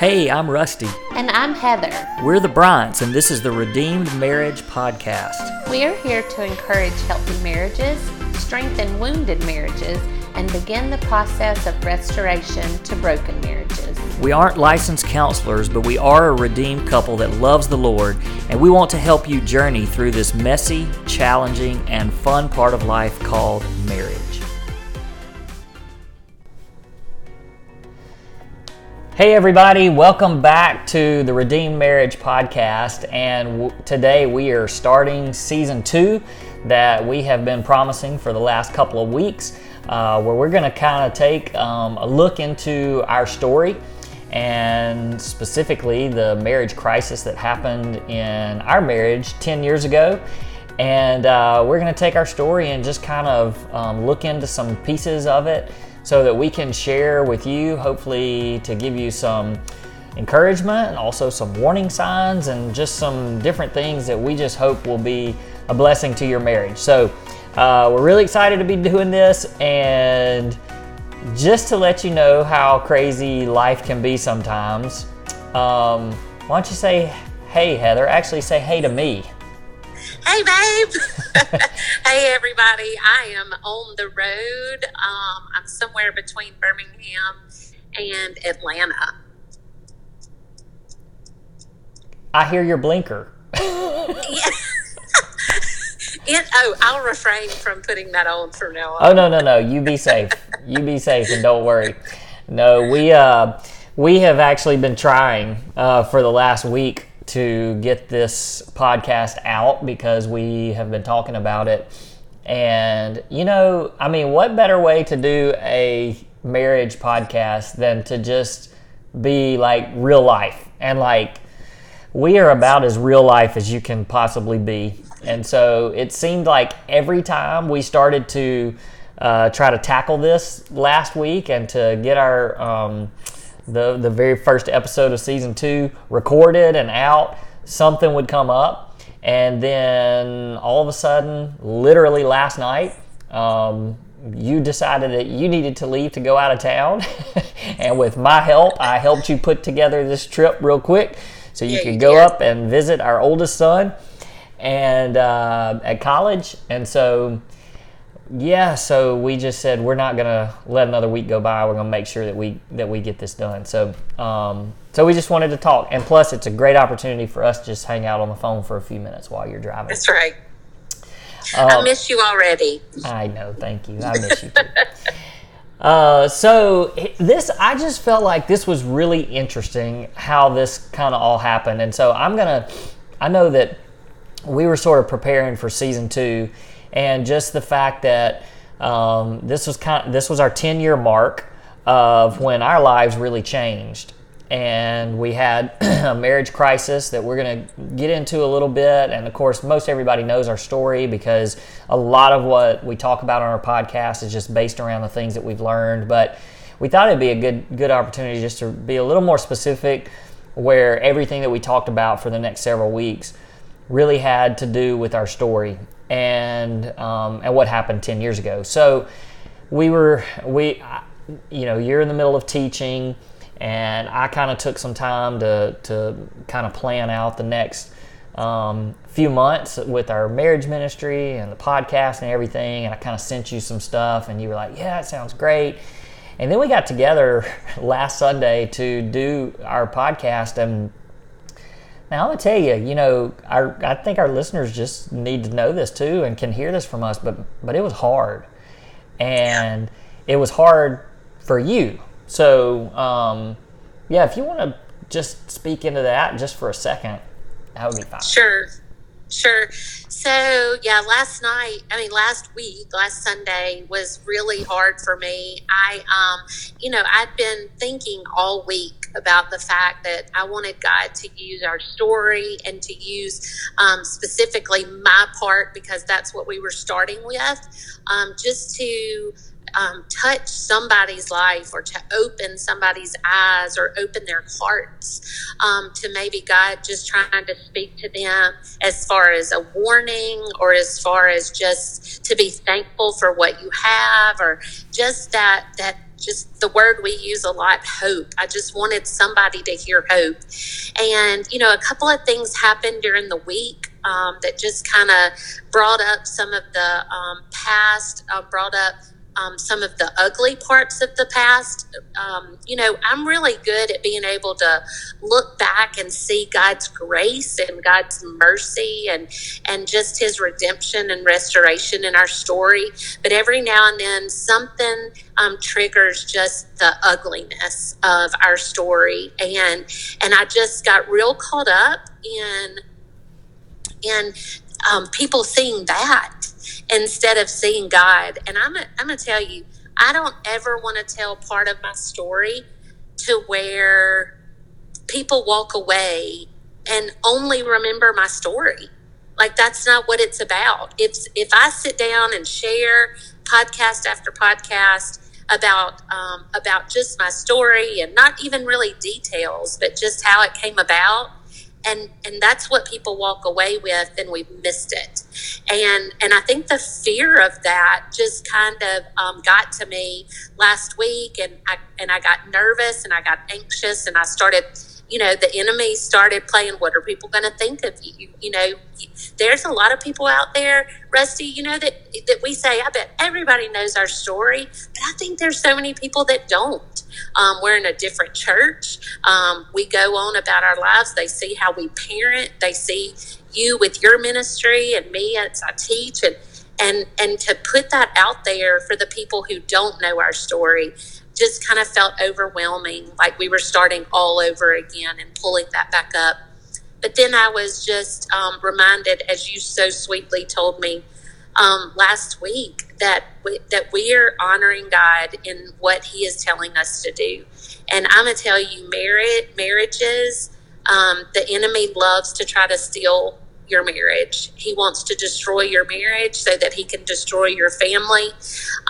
Hey, I'm Rusty. And I'm Heather. We're the Bryants, and this is the Redeemed Marriage Podcast. We are here to encourage healthy marriages, strengthen wounded marriages, and begin the process of restoration to broken marriages. We aren't licensed counselors, but we are a redeemed couple that loves the Lord, and we want to help you journey through this messy, challenging, and fun part of life called marriage. Hey, everybody, welcome back to the Redeemed Marriage Podcast. And w- today we are starting season two that we have been promising for the last couple of weeks, uh, where we're going to kind of take um, a look into our story and specifically the marriage crisis that happened in our marriage 10 years ago. And uh, we're going to take our story and just kind of um, look into some pieces of it so that we can share with you, hopefully, to give you some encouragement and also some warning signs and just some different things that we just hope will be a blessing to your marriage. So, uh, we're really excited to be doing this and just to let you know how crazy life can be sometimes. Um, why don't you say hey, Heather? Actually, say hey to me. Hey, babe. hey, everybody. I am on the road. Um, I'm somewhere between Birmingham and Atlanta. I hear your blinker. it, oh, I'll refrain from putting that on from now on. Oh no, no, no! You be safe. you be safe, and don't worry. No, we uh, we have actually been trying uh, for the last week to get this podcast out because we have been talking about it. And, you know, I mean, what better way to do a marriage podcast than to just be like real life? And like, we are about as real life as you can possibly be. And so it seemed like every time we started to uh, try to tackle this last week and to get our um, the the very first episode of season two recorded and out, something would come up, and then all of a sudden, literally last night, um, you decided that you needed to leave to go out of town, and with my help, I helped you put together this trip real quick so you yeah, could go up and visit our oldest son and uh, at college, and so yeah, so we just said we're not gonna let another week go by. We're gonna make sure that we that we get this done. So, um, so we just wanted to talk, and plus, it's a great opportunity for us to just hang out on the phone for a few minutes while you're driving. That's right. Uh, I miss you already. I know. Thank you. I miss you too. Uh, so this, I just felt like this was really interesting how this kind of all happened, and so I'm gonna. I know that we were sort of preparing for season two, and just the fact that um, this was kind of, this was our 10 year mark of when our lives really changed. And we had a marriage crisis that we're going to get into a little bit. And of course most everybody knows our story because a lot of what we talk about on our podcast is just based around the things that we've learned. But we thought it'd be a good good opportunity just to be a little more specific where everything that we talked about for the next several weeks really had to do with our story and um, and what happened 10 years ago. So we were we you know you're in the middle of teaching and I kind of took some time to to kind of plan out the next um, few months with our marriage ministry and the podcast and everything and I kind of sent you some stuff and you were like yeah it sounds great and then we got together last Sunday to do our podcast and now, I'm gonna tell you, you know, our, I think our listeners just need to know this too and can hear this from us. But but it was hard, and it was hard for you. So um, yeah, if you want to just speak into that just for a second, that would be fine. Sure. Sure. So, yeah, last night, I mean, last week, last Sunday was really hard for me. I, um, you know, I'd been thinking all week about the fact that I wanted God to use our story and to use um, specifically my part because that's what we were starting with, um, just to um, touch somebody's life or to open somebody's eyes or open their hearts um, to maybe God just trying to speak to them as far as a warning or as far as just to be thankful for what you have or just that that just the word we use a lot hope. I just wanted somebody to hear hope. And you know a couple of things happened during the week um, that just kind of brought up some of the um, past uh, brought up um, some of the ugly parts of the past. Um, you know, I'm really good at being able to look back and see God's grace and God's mercy and and just His redemption and restoration in our story. But every now and then, something um, triggers just the ugliness of our story, and and I just got real caught up in in um, people seeing that instead of seeing God. And I'm, a, I'm to tell you, I don't ever want to tell part of my story to where people walk away and only remember my story. Like that's not what it's about. If if I sit down and share podcast after podcast about um, about just my story and not even really details, but just how it came about, and and that's what people walk away with and we've missed it. And and i think the fear of that just kind of um, got to me last week and i and i got nervous and i got anxious and i started you know the enemy started playing what are people going to think of you? You know there's a lot of people out there rusty you know that that we say i bet everybody knows our story but i think there's so many people that don't. Um, we're in a different church. Um, we go on about our lives. They see how we parent. They see you with your ministry and me as i teach. And and and to put that out there for the people who don't know our story just kind of felt overwhelming, like we were starting all over again and pulling that back up. But then I was just um, reminded, as you so sweetly told me um, last week, that we, that we are honoring God in what He is telling us to do. And I'm gonna tell you, marriage marriages, um, the enemy loves to try to steal your marriage. He wants to destroy your marriage so that he can destroy your family,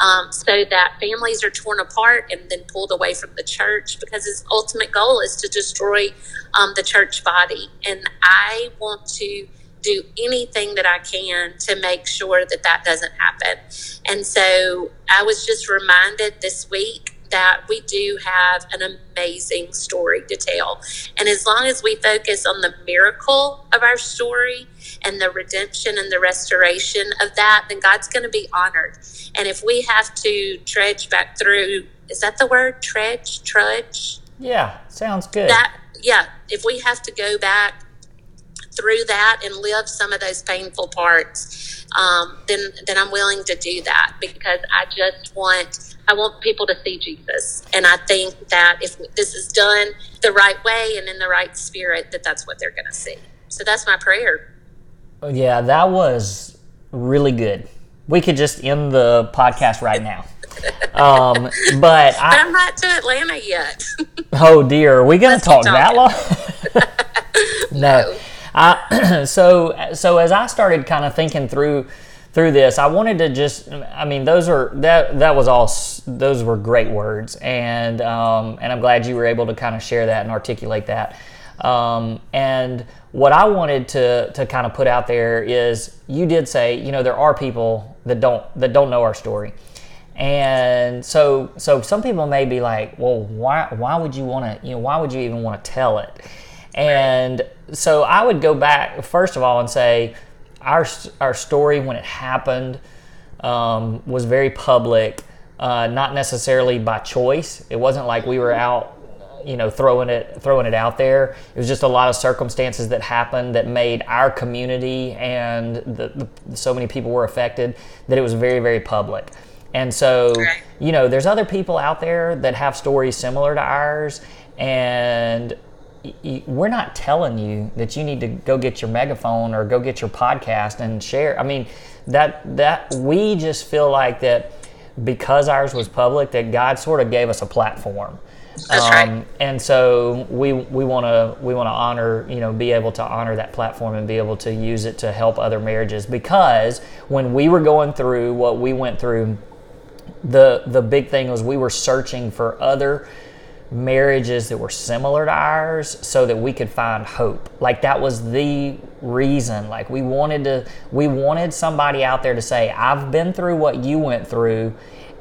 um, so that families are torn apart and then pulled away from the church because his ultimate goal is to destroy um, the church body. And I want to do anything that I can to make sure that that doesn't happen. And so I was just reminded this week that we do have an amazing story to tell. And as long as we focus on the miracle of our story and the redemption and the restoration of that, then God's going to be honored. And if we have to trudge back through, is that the word? Trudge? Trudge? Yeah, sounds good. That, yeah, if we have to go back through that and live some of those painful parts, um, then then I'm willing to do that because I just want I want people to see Jesus, and I think that if this is done the right way and in the right spirit, that that's what they're going to see. So that's my prayer. Yeah, that was really good. We could just end the podcast right now. Um, but I, I'm not to Atlanta yet. oh dear, are we going to talk that long? no. I, so so as I started kind of thinking through through this, I wanted to just I mean those are that that was all those were great words and um, and I'm glad you were able to kind of share that and articulate that. Um, and what I wanted to to kind of put out there is you did say you know there are people that don't that don't know our story. And so, so some people may be like, "Well, why? Why would you want to? You know, why would you even want to tell it?" And so I would go back first of all and say our our story when it happened um, was very public, uh, not necessarily by choice. It wasn't like we were out, you know, throwing it throwing it out there. It was just a lot of circumstances that happened that made our community and the, the so many people were affected that it was very very public. And so, you know, there's other people out there that have stories similar to ours, and we're not telling you that you need to go get your megaphone or go get your podcast and share. I mean, that that we just feel like that because ours was public, that God sort of gave us a platform. That's um, right. And so we we want to we want to honor you know be able to honor that platform and be able to use it to help other marriages because when we were going through what we went through, the the big thing was we were searching for other marriages that were similar to ours so that we could find hope. Like that was the reason. Like we wanted to we wanted somebody out there to say i've been through what you went through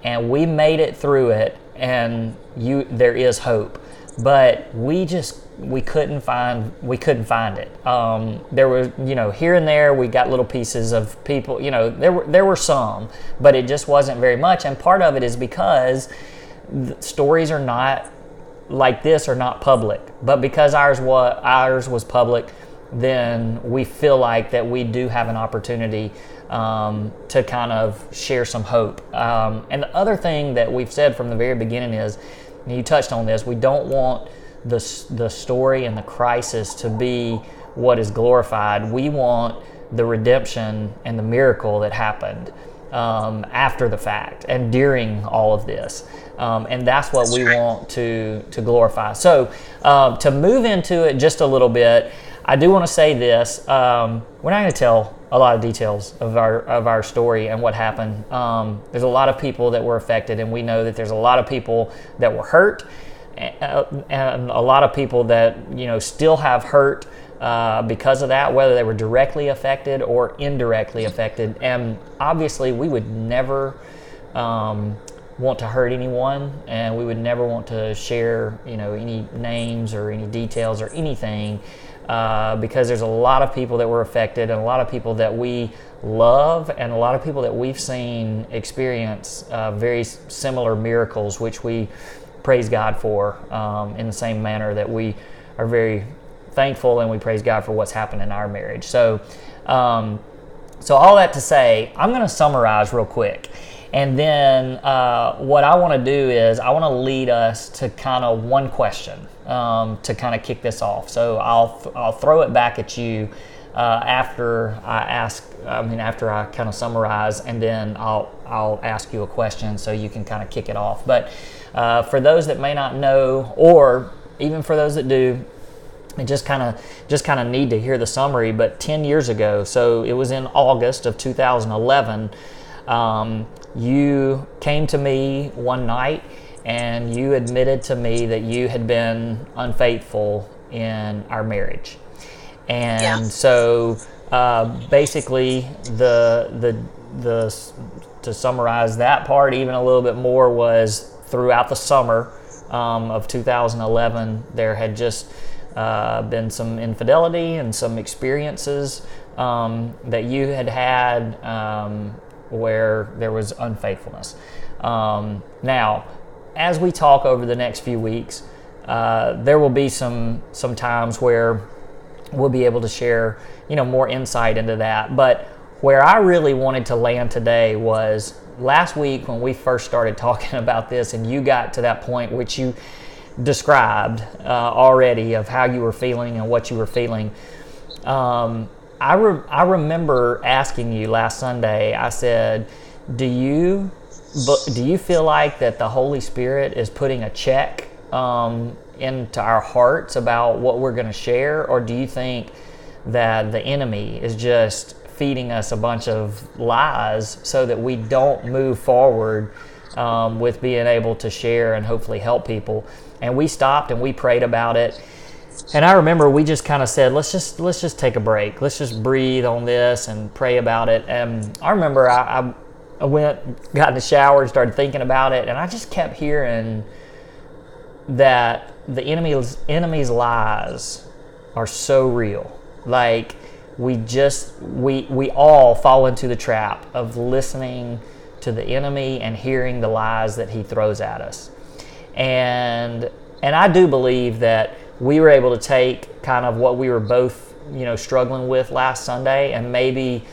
and we made it through it and you there is hope. But we just we couldn't find we couldn't find it. Um, there was you know here and there we got little pieces of people you know there were there were some but it just wasn't very much. And part of it is because stories are not like this are not public but because ours was ours was public then we feel like that we do have an opportunity um, to kind of share some hope. Um, and the other thing that we've said from the very beginning is, you touched on this, we don't want the, the story and the crisis to be what is glorified. We want the redemption and the miracle that happened um, after the fact and during all of this. Um, and that's what we want to, to glorify. So, uh, to move into it just a little bit, I do want to say this. Um, we're not going to tell a lot of details of our of our story and what happened. Um, there's a lot of people that were affected, and we know that there's a lot of people that were hurt, and a lot of people that you know still have hurt uh, because of that, whether they were directly affected or indirectly affected. And obviously, we would never. Um, want to hurt anyone and we would never want to share you know any names or any details or anything uh, because there's a lot of people that were affected and a lot of people that we love and a lot of people that we've seen experience uh, very similar miracles, which we praise God for um, in the same manner that we are very thankful and we praise God for what's happened in our marriage. So, um, so all that to say, I'm going to summarize real quick. And then uh, what I want to do is I want to lead us to kind of one question um, to kind of kick this off. So I'll I'll throw it back at you uh, after I ask. I mean, after I kind of summarize, and then I'll I'll ask you a question so you can kind of kick it off. But uh, for those that may not know, or even for those that do, and just kind of just kind of need to hear the summary. But 10 years ago, so it was in August of 2011. Um, you came to me one night and you admitted to me that you had been unfaithful in our marriage. And yeah. so uh, basically, the, the, the, to summarize that part even a little bit more was throughout the summer um, of 2011, there had just uh, been some infidelity and some experiences um, that you had had um, where there was unfaithfulness. Um, now, as we talk over the next few weeks, uh, there will be some some times where we'll be able to share, you know, more insight into that. But where I really wanted to land today was last week when we first started talking about this, and you got to that point which you described uh, already of how you were feeling and what you were feeling. Um, I, re- I remember asking you last Sunday, I said, Do you do you feel like that the Holy Spirit is putting a check um, into our hearts about what we're going to share, or do you think that the enemy is just feeding us a bunch of lies so that we don't move forward um, with being able to share and hopefully help people? And we stopped and we prayed about it. And I remember we just kind of said, let's just let's just take a break. Let's just breathe on this and pray about it. And I remember I, I I went, got in the shower, and started thinking about it, and I just kept hearing that the enemy's enemy's lies are so real. Like we just we we all fall into the trap of listening to the enemy and hearing the lies that he throws at us. And and I do believe that we were able to take kind of what we were both, you know, struggling with last Sunday and maybe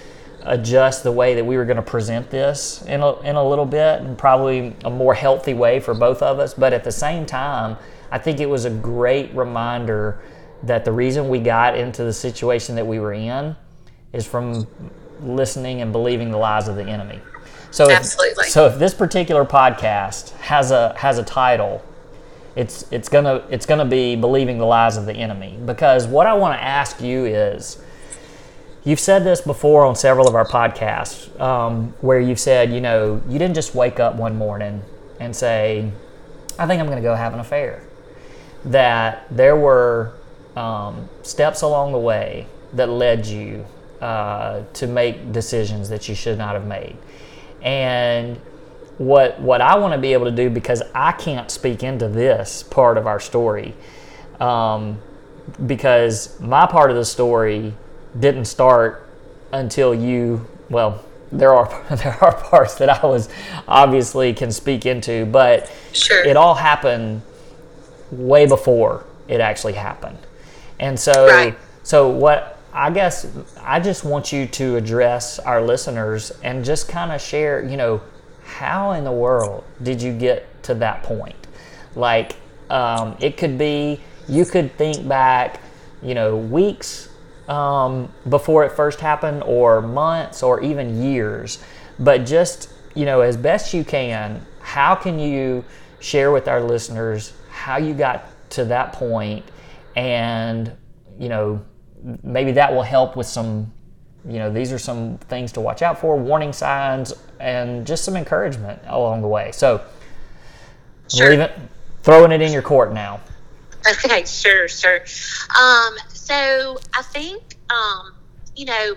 adjust the way that we were going to present this in a, in a little bit and probably a more healthy way for both of us. But at the same time, I think it was a great reminder that the reason we got into the situation that we were in is from listening and believing the lies of the enemy. So Absolutely. If, so if this particular podcast has a has a title, it's it's gonna it's gonna be believing the lies of the enemy because what I want to ask you is You've said this before on several of our podcasts, um, where you've said, you know, you didn't just wake up one morning and say, I think I'm going to go have an affair. That there were um, steps along the way that led you uh, to make decisions that you should not have made. And what what I want to be able to do because I can't speak into this part of our story, um, because my part of the story didn't start until you. Well, there are there are parts that I was obviously can speak into, but Sure. it all happened way before it actually happened. And so Right. so what I guess I just want you to address our listeners and just kind of share, you know, how in the world did you get to that point? Like um, it could be you could think back, you know, weeks um, before it first happened, or months, or even years. But just you know, as best you can, how can you share with our listeners how you got to that point, and you know, maybe that will help with some. You know, these are some things to watch out for, warning signs, and just some encouragement along the way. So, Sure. it, throwing it in your court now. Okay, sure, sure. Um, so I think, um, you know,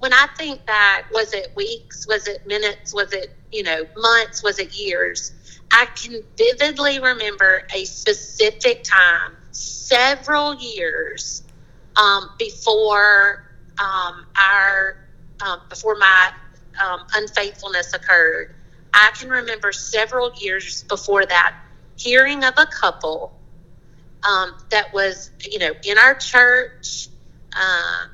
when I think back, was it weeks? Was it minutes? Was it, you know, months? Was it years? I can vividly remember a specific time, several years um, before um, our, um, before my um, unfaithfulness occurred. I can remember several years before that hearing of a couple um, that was, you know, in our church um,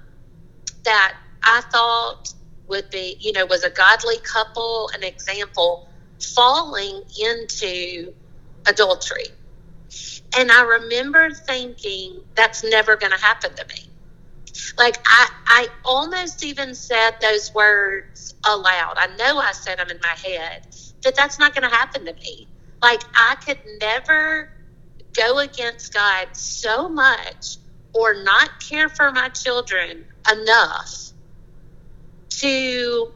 that I thought would be, you know, was a godly couple, an example, falling into adultery. And I remember thinking, that's never going to happen to me. Like, I, I almost even said those words aloud. I know I said them in my head, that that's not going to happen to me. Like, I could never go against God so much or not care for my children enough to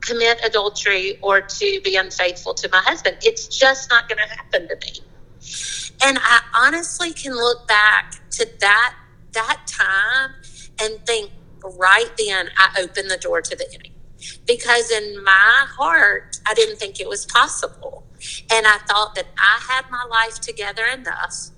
commit adultery or to be unfaithful to my husband. It's just not going to happen to me. And I honestly can look back to that that time and think right then I opened the door to the enemy. Because in my heart, I didn't think it was possible. And I thought that I had my life together enough.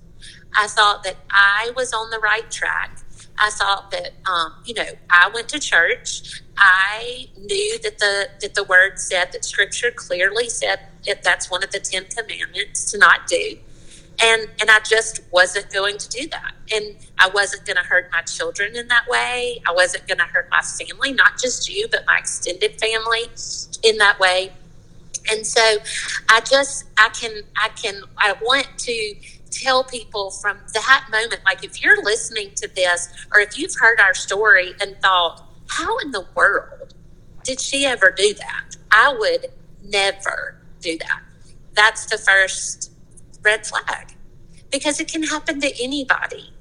I thought that I was on the right track. I thought that, um, you know, I went to church. I knew that the that the word said that Scripture clearly said that that's one of the Ten Commandments to not do, and and I just wasn't going to do that, and I wasn't going to hurt my children in that way. I wasn't going to hurt my family, not just you, but my extended family, in that way. And so, I just I can I can I want to tell people from that moment, like if you're listening to this, or if you've heard our story and thought, how in the world did she ever do that? I would never do that. That's the first red flag because it can happen to anybody.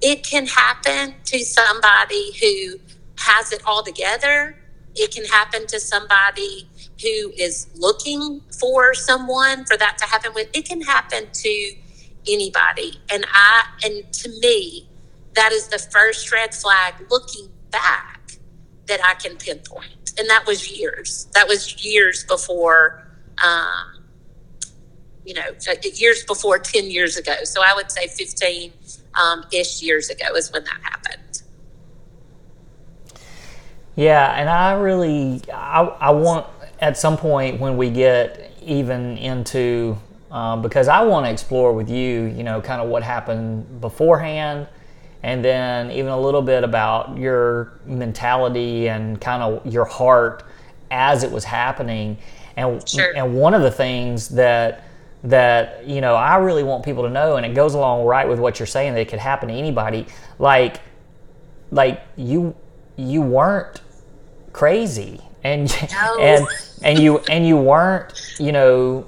It can happen to somebody who has it all together. It can happen to somebody who is looking for someone for that to happen with. It can happen to anybody. And I, and to me, that is the first red flag looking back that I can pinpoint. And that was years. That was years before, um, you know, years before 10 years ago. So I would say 15 um, ish years ago is when that happened. Yeah, and I really, I, I want at some point when we get even into, um, because I want to explore with you, you know, kind of what happened beforehand, and then even a little bit about your mentality and kind of your heart as it was happening. And Sure. and one of the things that that you know I really want people to know, and it goes along right with what you're saying that it could happen to anybody. Like like you you weren't crazy. And No. and and you and you weren't you know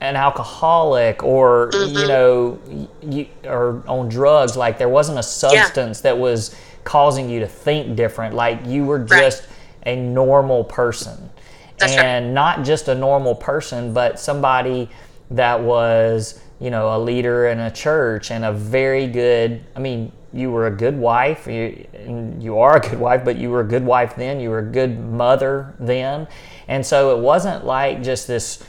an alcoholic or you mm-hmm. know you or on drugs. Like there wasn't a substance that was causing you to think different. Like you were just a normal person. That's right. and not just a normal person but somebody that was you know a leader in a church and a very good i mean you were a good wife you, and you are a good wife but you were a good wife then you were a good mother then and so it wasn't like just this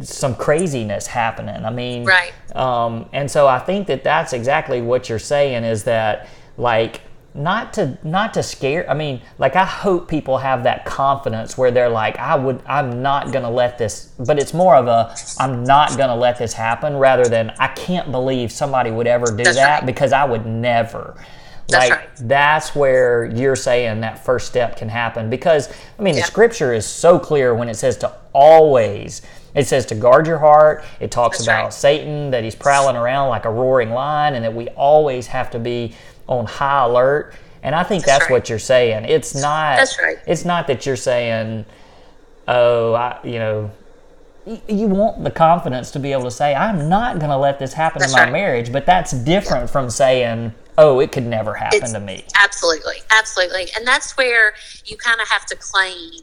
some craziness happening. I mean, Right. Um, and so I think that that's exactly what you're saying is that like not to not to scare. I mean, like I hope people have that confidence where they're like, I would, I'm not gonna let this. But it's more of a, I'm not gonna let this happen rather than I can't believe somebody would ever do That's that right. because I would never. That's like right. that's where you're saying that first step can happen because I mean the scripture is so clear when it says to always it says to guard your heart it talks That's about right. Satan that he's prowling around like a roaring lion and that we always have to be on high alert and I think that's, That's what you're saying it's not That's right. it's not that you're saying oh I, you know you want the confidence to be able to say i'm not going to let this happen That's in my right. marriage but that's different from saying oh it could never happen It's- to me Absolutely, absolutely, and that's where you kind of have to claim,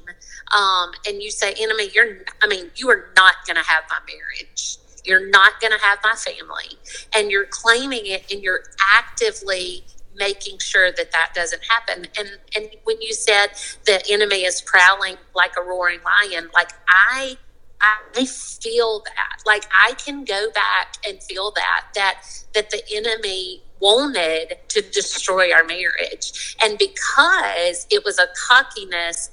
um, and you say, "Enemy, you're. I mean, you are not going to have my marriage. You're not going to have my family, and you're claiming it, and you're actively making sure that that doesn't happen. And and when you said the enemy is prowling like a roaring lion, like I I feel that. Like I can go back and feel that that that the enemy wanted to destroy our marriage. And because it was a cockiness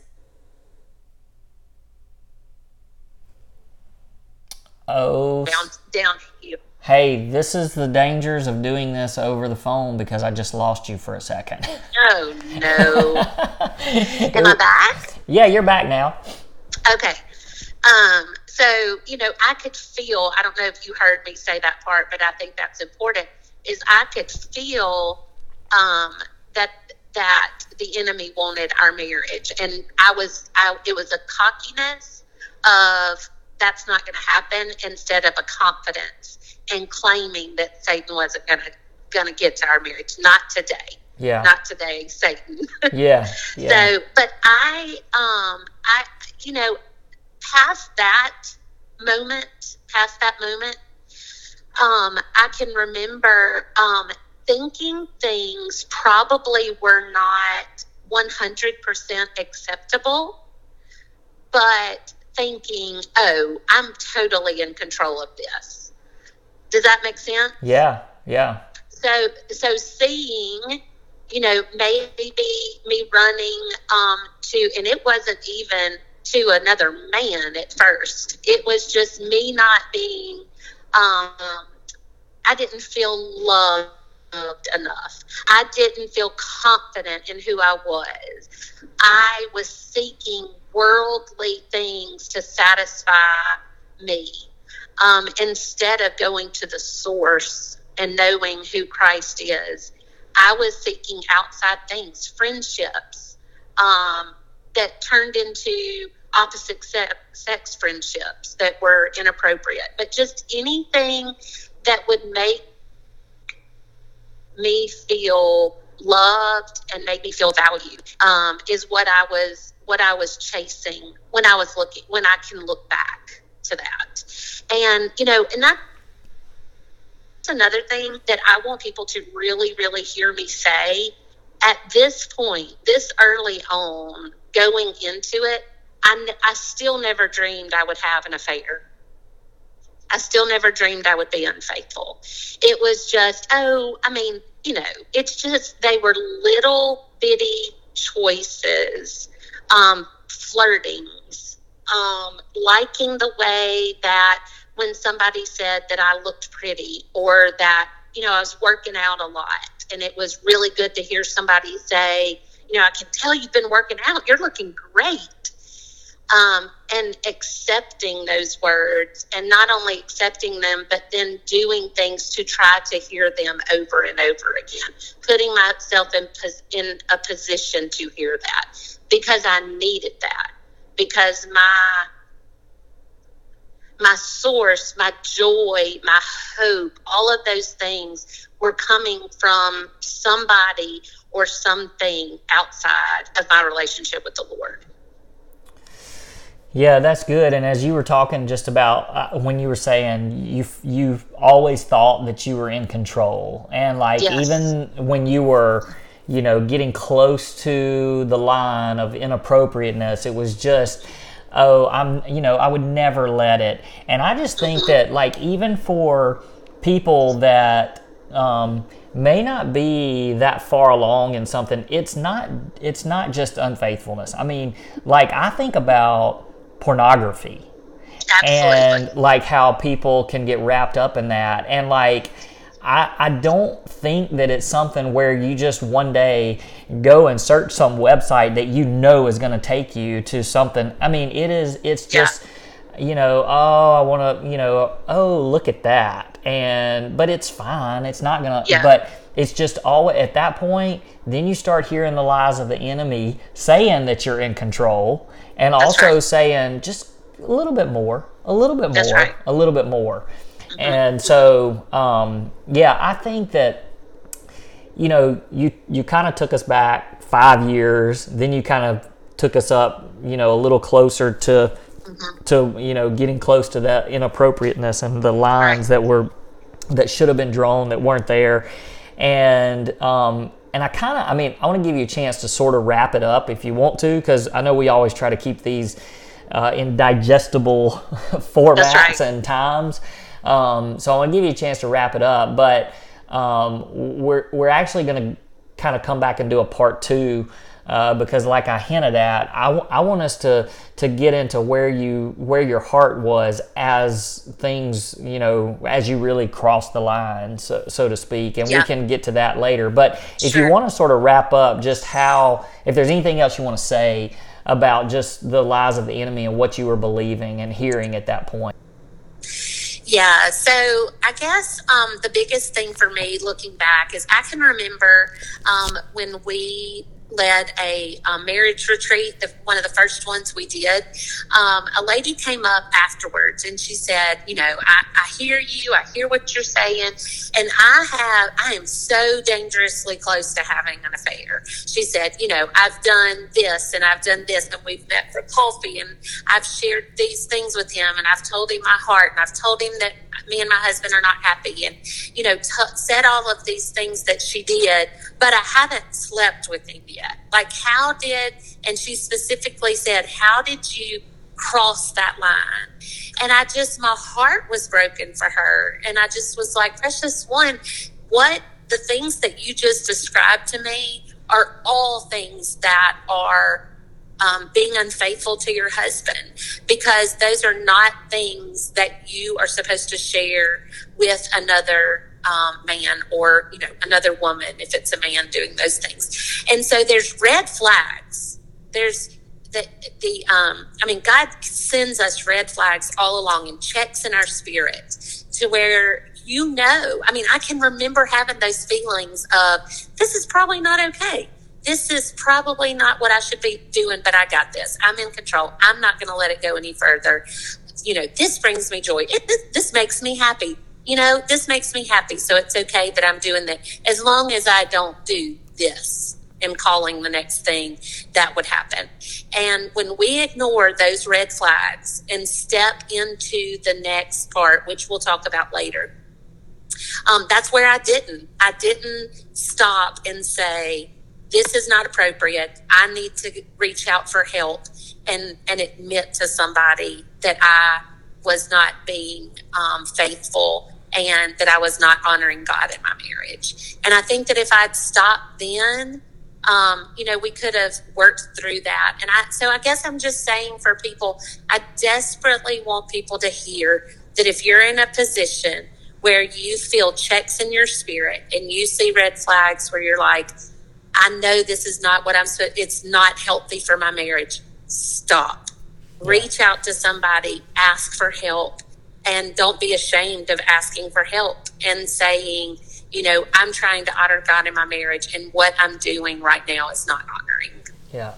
oh down down here. Hey this is the dangers of doing this over the phone because i just lost you for a second Oh no. Am I back? yeah you're back now Okay. Um, so, you know, I could feel, I don't know if you heard me say that part, but I think that's important, is I could feel um, that that the enemy wanted our marriage. And I was, I, it was a cockiness of that's not going to happen instead of a confidence and claiming that Satan wasn't going to going to get to our marriage. Not today. yeah Not today, Satan. yeah yeah So, but I, um, I, you know, past that moment, past that moment, um, I can remember um, thinking things probably were not 100% acceptable, but thinking, oh, I'm totally in control of this. Does that make sense? yeah yeah. So so seeing you know maybe me running um to and it wasn't even to another man at first. It was just me not being um i didn't feel loved enough. I didn't feel confident in who i was. I was seeking worldly things to satisfy me um, instead of going to the source and knowing who Christ is. I was seeking outside things, friendships um, that turned into opposite sex, friendships that were inappropriate, but just anything that would make me feel loved and make me feel valued um, is what I was what I was chasing when I was looking when I can look back to that. And you know, and that that's another thing that I want people to really, really hear me say. At this point, this early on, going into it, I, I still never dreamed I would have an affair. I still never dreamed I would be unfaithful. It was just, oh, I mean, you know, it's just they were little bitty choices, um, flirtings, um, liking the way that when somebody said that I looked pretty or that, you know, I was working out a lot. And it was really good to hear somebody say, you know, I can tell you've been working out. You're looking great. Um, and accepting those words and not only accepting them, but then doing things to try to hear them over and over again, putting myself in, in a position to hear that because I needed that because my my source, my joy, my hope, all of those things were coming from somebody or something outside of my relationship with the Lord. Yeah, that's good. And as you were talking just about uh, when you were saying you you always thought that you were in control, and like Yes. even when you were, you know, getting close to the line of inappropriateness, it was just oh, I'm, you know, I would never let it. And I just think that, like, even for people that um, may not be that far along in something, it's not, it's not just unfaithfulness. I mean, like, I think about pornography Absolutely. and like how people can get wrapped up in that and like I, I don't think that it's something where you just one day go and search some website that you know is going to take you to something i mean it is it's Yeah. just you know oh i want to you know oh look at that and but it's fine it's not gonna Yeah. but it's just all at that point then you start hearing the lies of the enemy saying that you're in control and also right. saying just a little bit more a little bit That's more right. a little bit more and so um, yeah i think that you know you you kind of took us back five years then you kind of took us up you know a little closer to to you know getting close to that inappropriateness and the lines that were that should have been drawn that weren't there. And um and i kind of i mean i want to give you a chance to sort of wrap it up if you want to because i know we always try to keep these uh, in digestible formats right. and times um, so i want to give you a chance to wrap it up but um, we're, we're actually going to kind of come back and do a part two uh, because like I hinted at, I, w- I want us to to get into where you where your heart was as things you know as you really crossed the line so, so to speak, and we can get to that later. But if you want to sort of wrap up just how if there's anything else you want to say about just the lies of the enemy and what you were believing and hearing at that point. Yeah, so I guess um, the biggest thing for me looking back is I can remember um, when we led a um, marriage retreat, the, one of the first ones we did. Um, a lady came up afterwards and she said, You know, I, I hear you, I hear what you're saying, and I have, I am so dangerously close to having an affair. She said, You know, I've done this and I've done this, and we've met for coffee, and I've shared these things with him, and I've told him my heart, and I've told him that me and my husband are not happy, and, you know, t- said all of these things that she did, but I haven't slept with him yet. Like, how did, and she specifically said, How did you cross that line? And I just, my heart was broken for her. And I just was like, Precious one, what the things that you just described to me are all things that are um, being unfaithful to your husband because those are not things that you are supposed to share with another um, man or you know another woman if it's a man doing those things and so there's red flags there's the, the um, I mean, God sends us red flags all along and checks in our spirit to where you know. I mean, I can remember having those feelings of this is probably not okay. This is probably not what I should be doing, but I got this. I'm in control. I'm not going to let it go any further. You know, this brings me joy. It, this, this makes me happy. You know, this makes me happy. So it's okay that I'm doing that as long as I don't do this and calling the next thing that would happen. And when we ignore those red flags and step into the next part, which we'll talk about later, um, that's where I didn't. I didn't stop and say, this is not appropriate. I need to reach out for help and, and admit to somebody that I was not being um, faithful and that I was not honoring God in my marriage. And I think that if I'd stopped then, um, you know, we could have worked through that. And I, so I guess I'm just saying for people, I desperately want people to hear that if you're in a position where you feel checks in your spirit and you see red flags where you're like, I know this is not what I'm it's not healthy for my marriage. Stop. Reach out to somebody, ask for help, and don't be ashamed of asking for help and saying, you know, I'm trying to honor God in my marriage, and what I'm doing right now is not honoring. Yeah.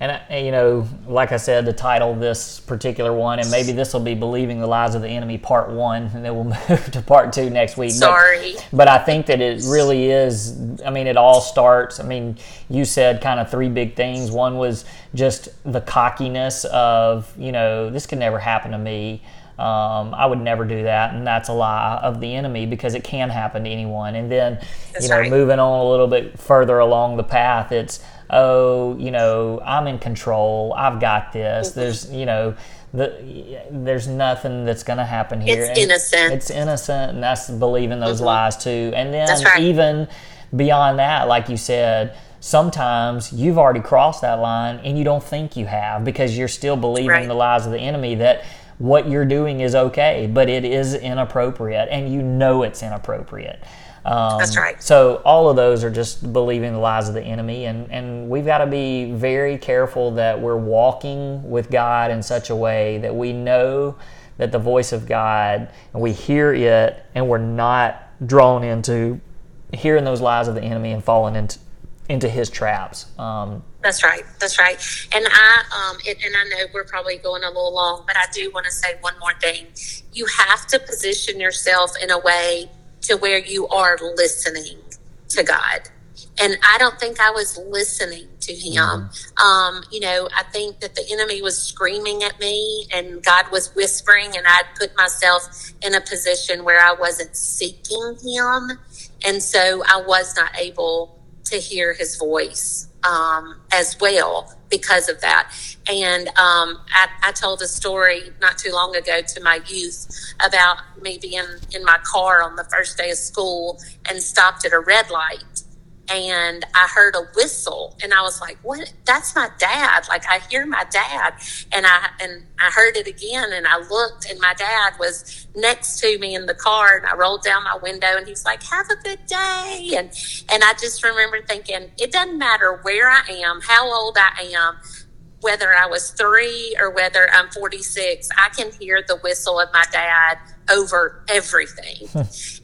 And, uh, you know, like I said, the title of this particular one, and maybe this will be Believing the Lies of the Enemy Part 1, and then we'll move to Part 2 next week. But- Sorry. But, I think that it really is, I mean, it all starts. I mean, you said kind of three big things. One was just the cockiness of, you know, this could never happen to me. Um, I would never do that, and that's a lie of the enemy because it can happen to anyone. And then, That's you know, right. moving on a little bit further along the path, it's oh, you know, I'm in control. I've got this. Mm-hmm. There's, you know, the, there's nothing that's going to happen here. It's And innocent. It's innocent, and that's believing those lies too. And then right. even beyond that, like you said, sometimes you've already crossed that line and you don't think you have because you're still believing Right. the lies of the enemy that what you're doing is okay, but it is inappropriate, and you know it's inappropriate. Um, That's right. So all of those are just believing the lies of the enemy, and and we've got to be very careful that we're walking with God in such a way that we know that the voice of God and we hear it, and we're not drawn into hearing those lies of the enemy and falling into into his traps. Um, That's right. That's right. And I um it, and I know we're probably going a little long, but I do want to say one more thing. You have to position yourself in a way to where you are listening to God. And I don't think I was listening to him. Um, you know, I think that the enemy was screaming at me and God was whispering and I'd put myself in a position where I wasn't seeking him. And so I was not able to hear his voice um, as well because of that. And um, I, I told a story not too long ago to my youth about me being in my car on the first day of school and stopped at a red light and I heard a whistle and I was like, what? That's my dad. Like I hear my dad and I, and I heard it again and I looked and my dad was next to me in the car and I rolled down my window and he's like, have a good day. And, and I just remember thinking, it doesn't matter where I am, how old I am, whether I was three or whether I'm 46, I can hear the whistle of my dad over everything.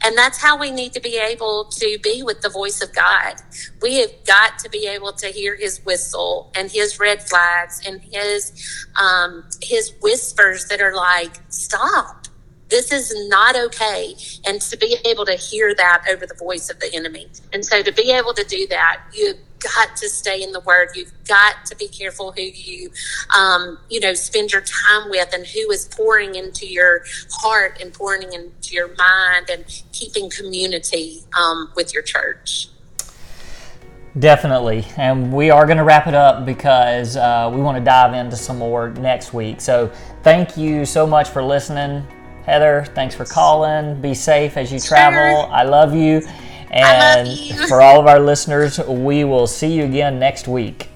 and that's how we need to be able to be with the voice of God. We have got to be able to hear his whistle and his red flags and his, um, his whispers that are like, stop. This is not okay. And to be able to hear that over the voice of the enemy. And so to be able to do that, you've got to stay in the word. You've got to be careful who you, um, you know, spend your time with and who is pouring into your heart and pouring into your mind and keeping community um, with your church. Definitely. And we are going to wrap it up because uh, we want to dive into some more next week. So thank you so much for listening. Heather, thanks for calling. Be safe as you travel. I love you. I love And you. for all of our listeners, we will see you again next week.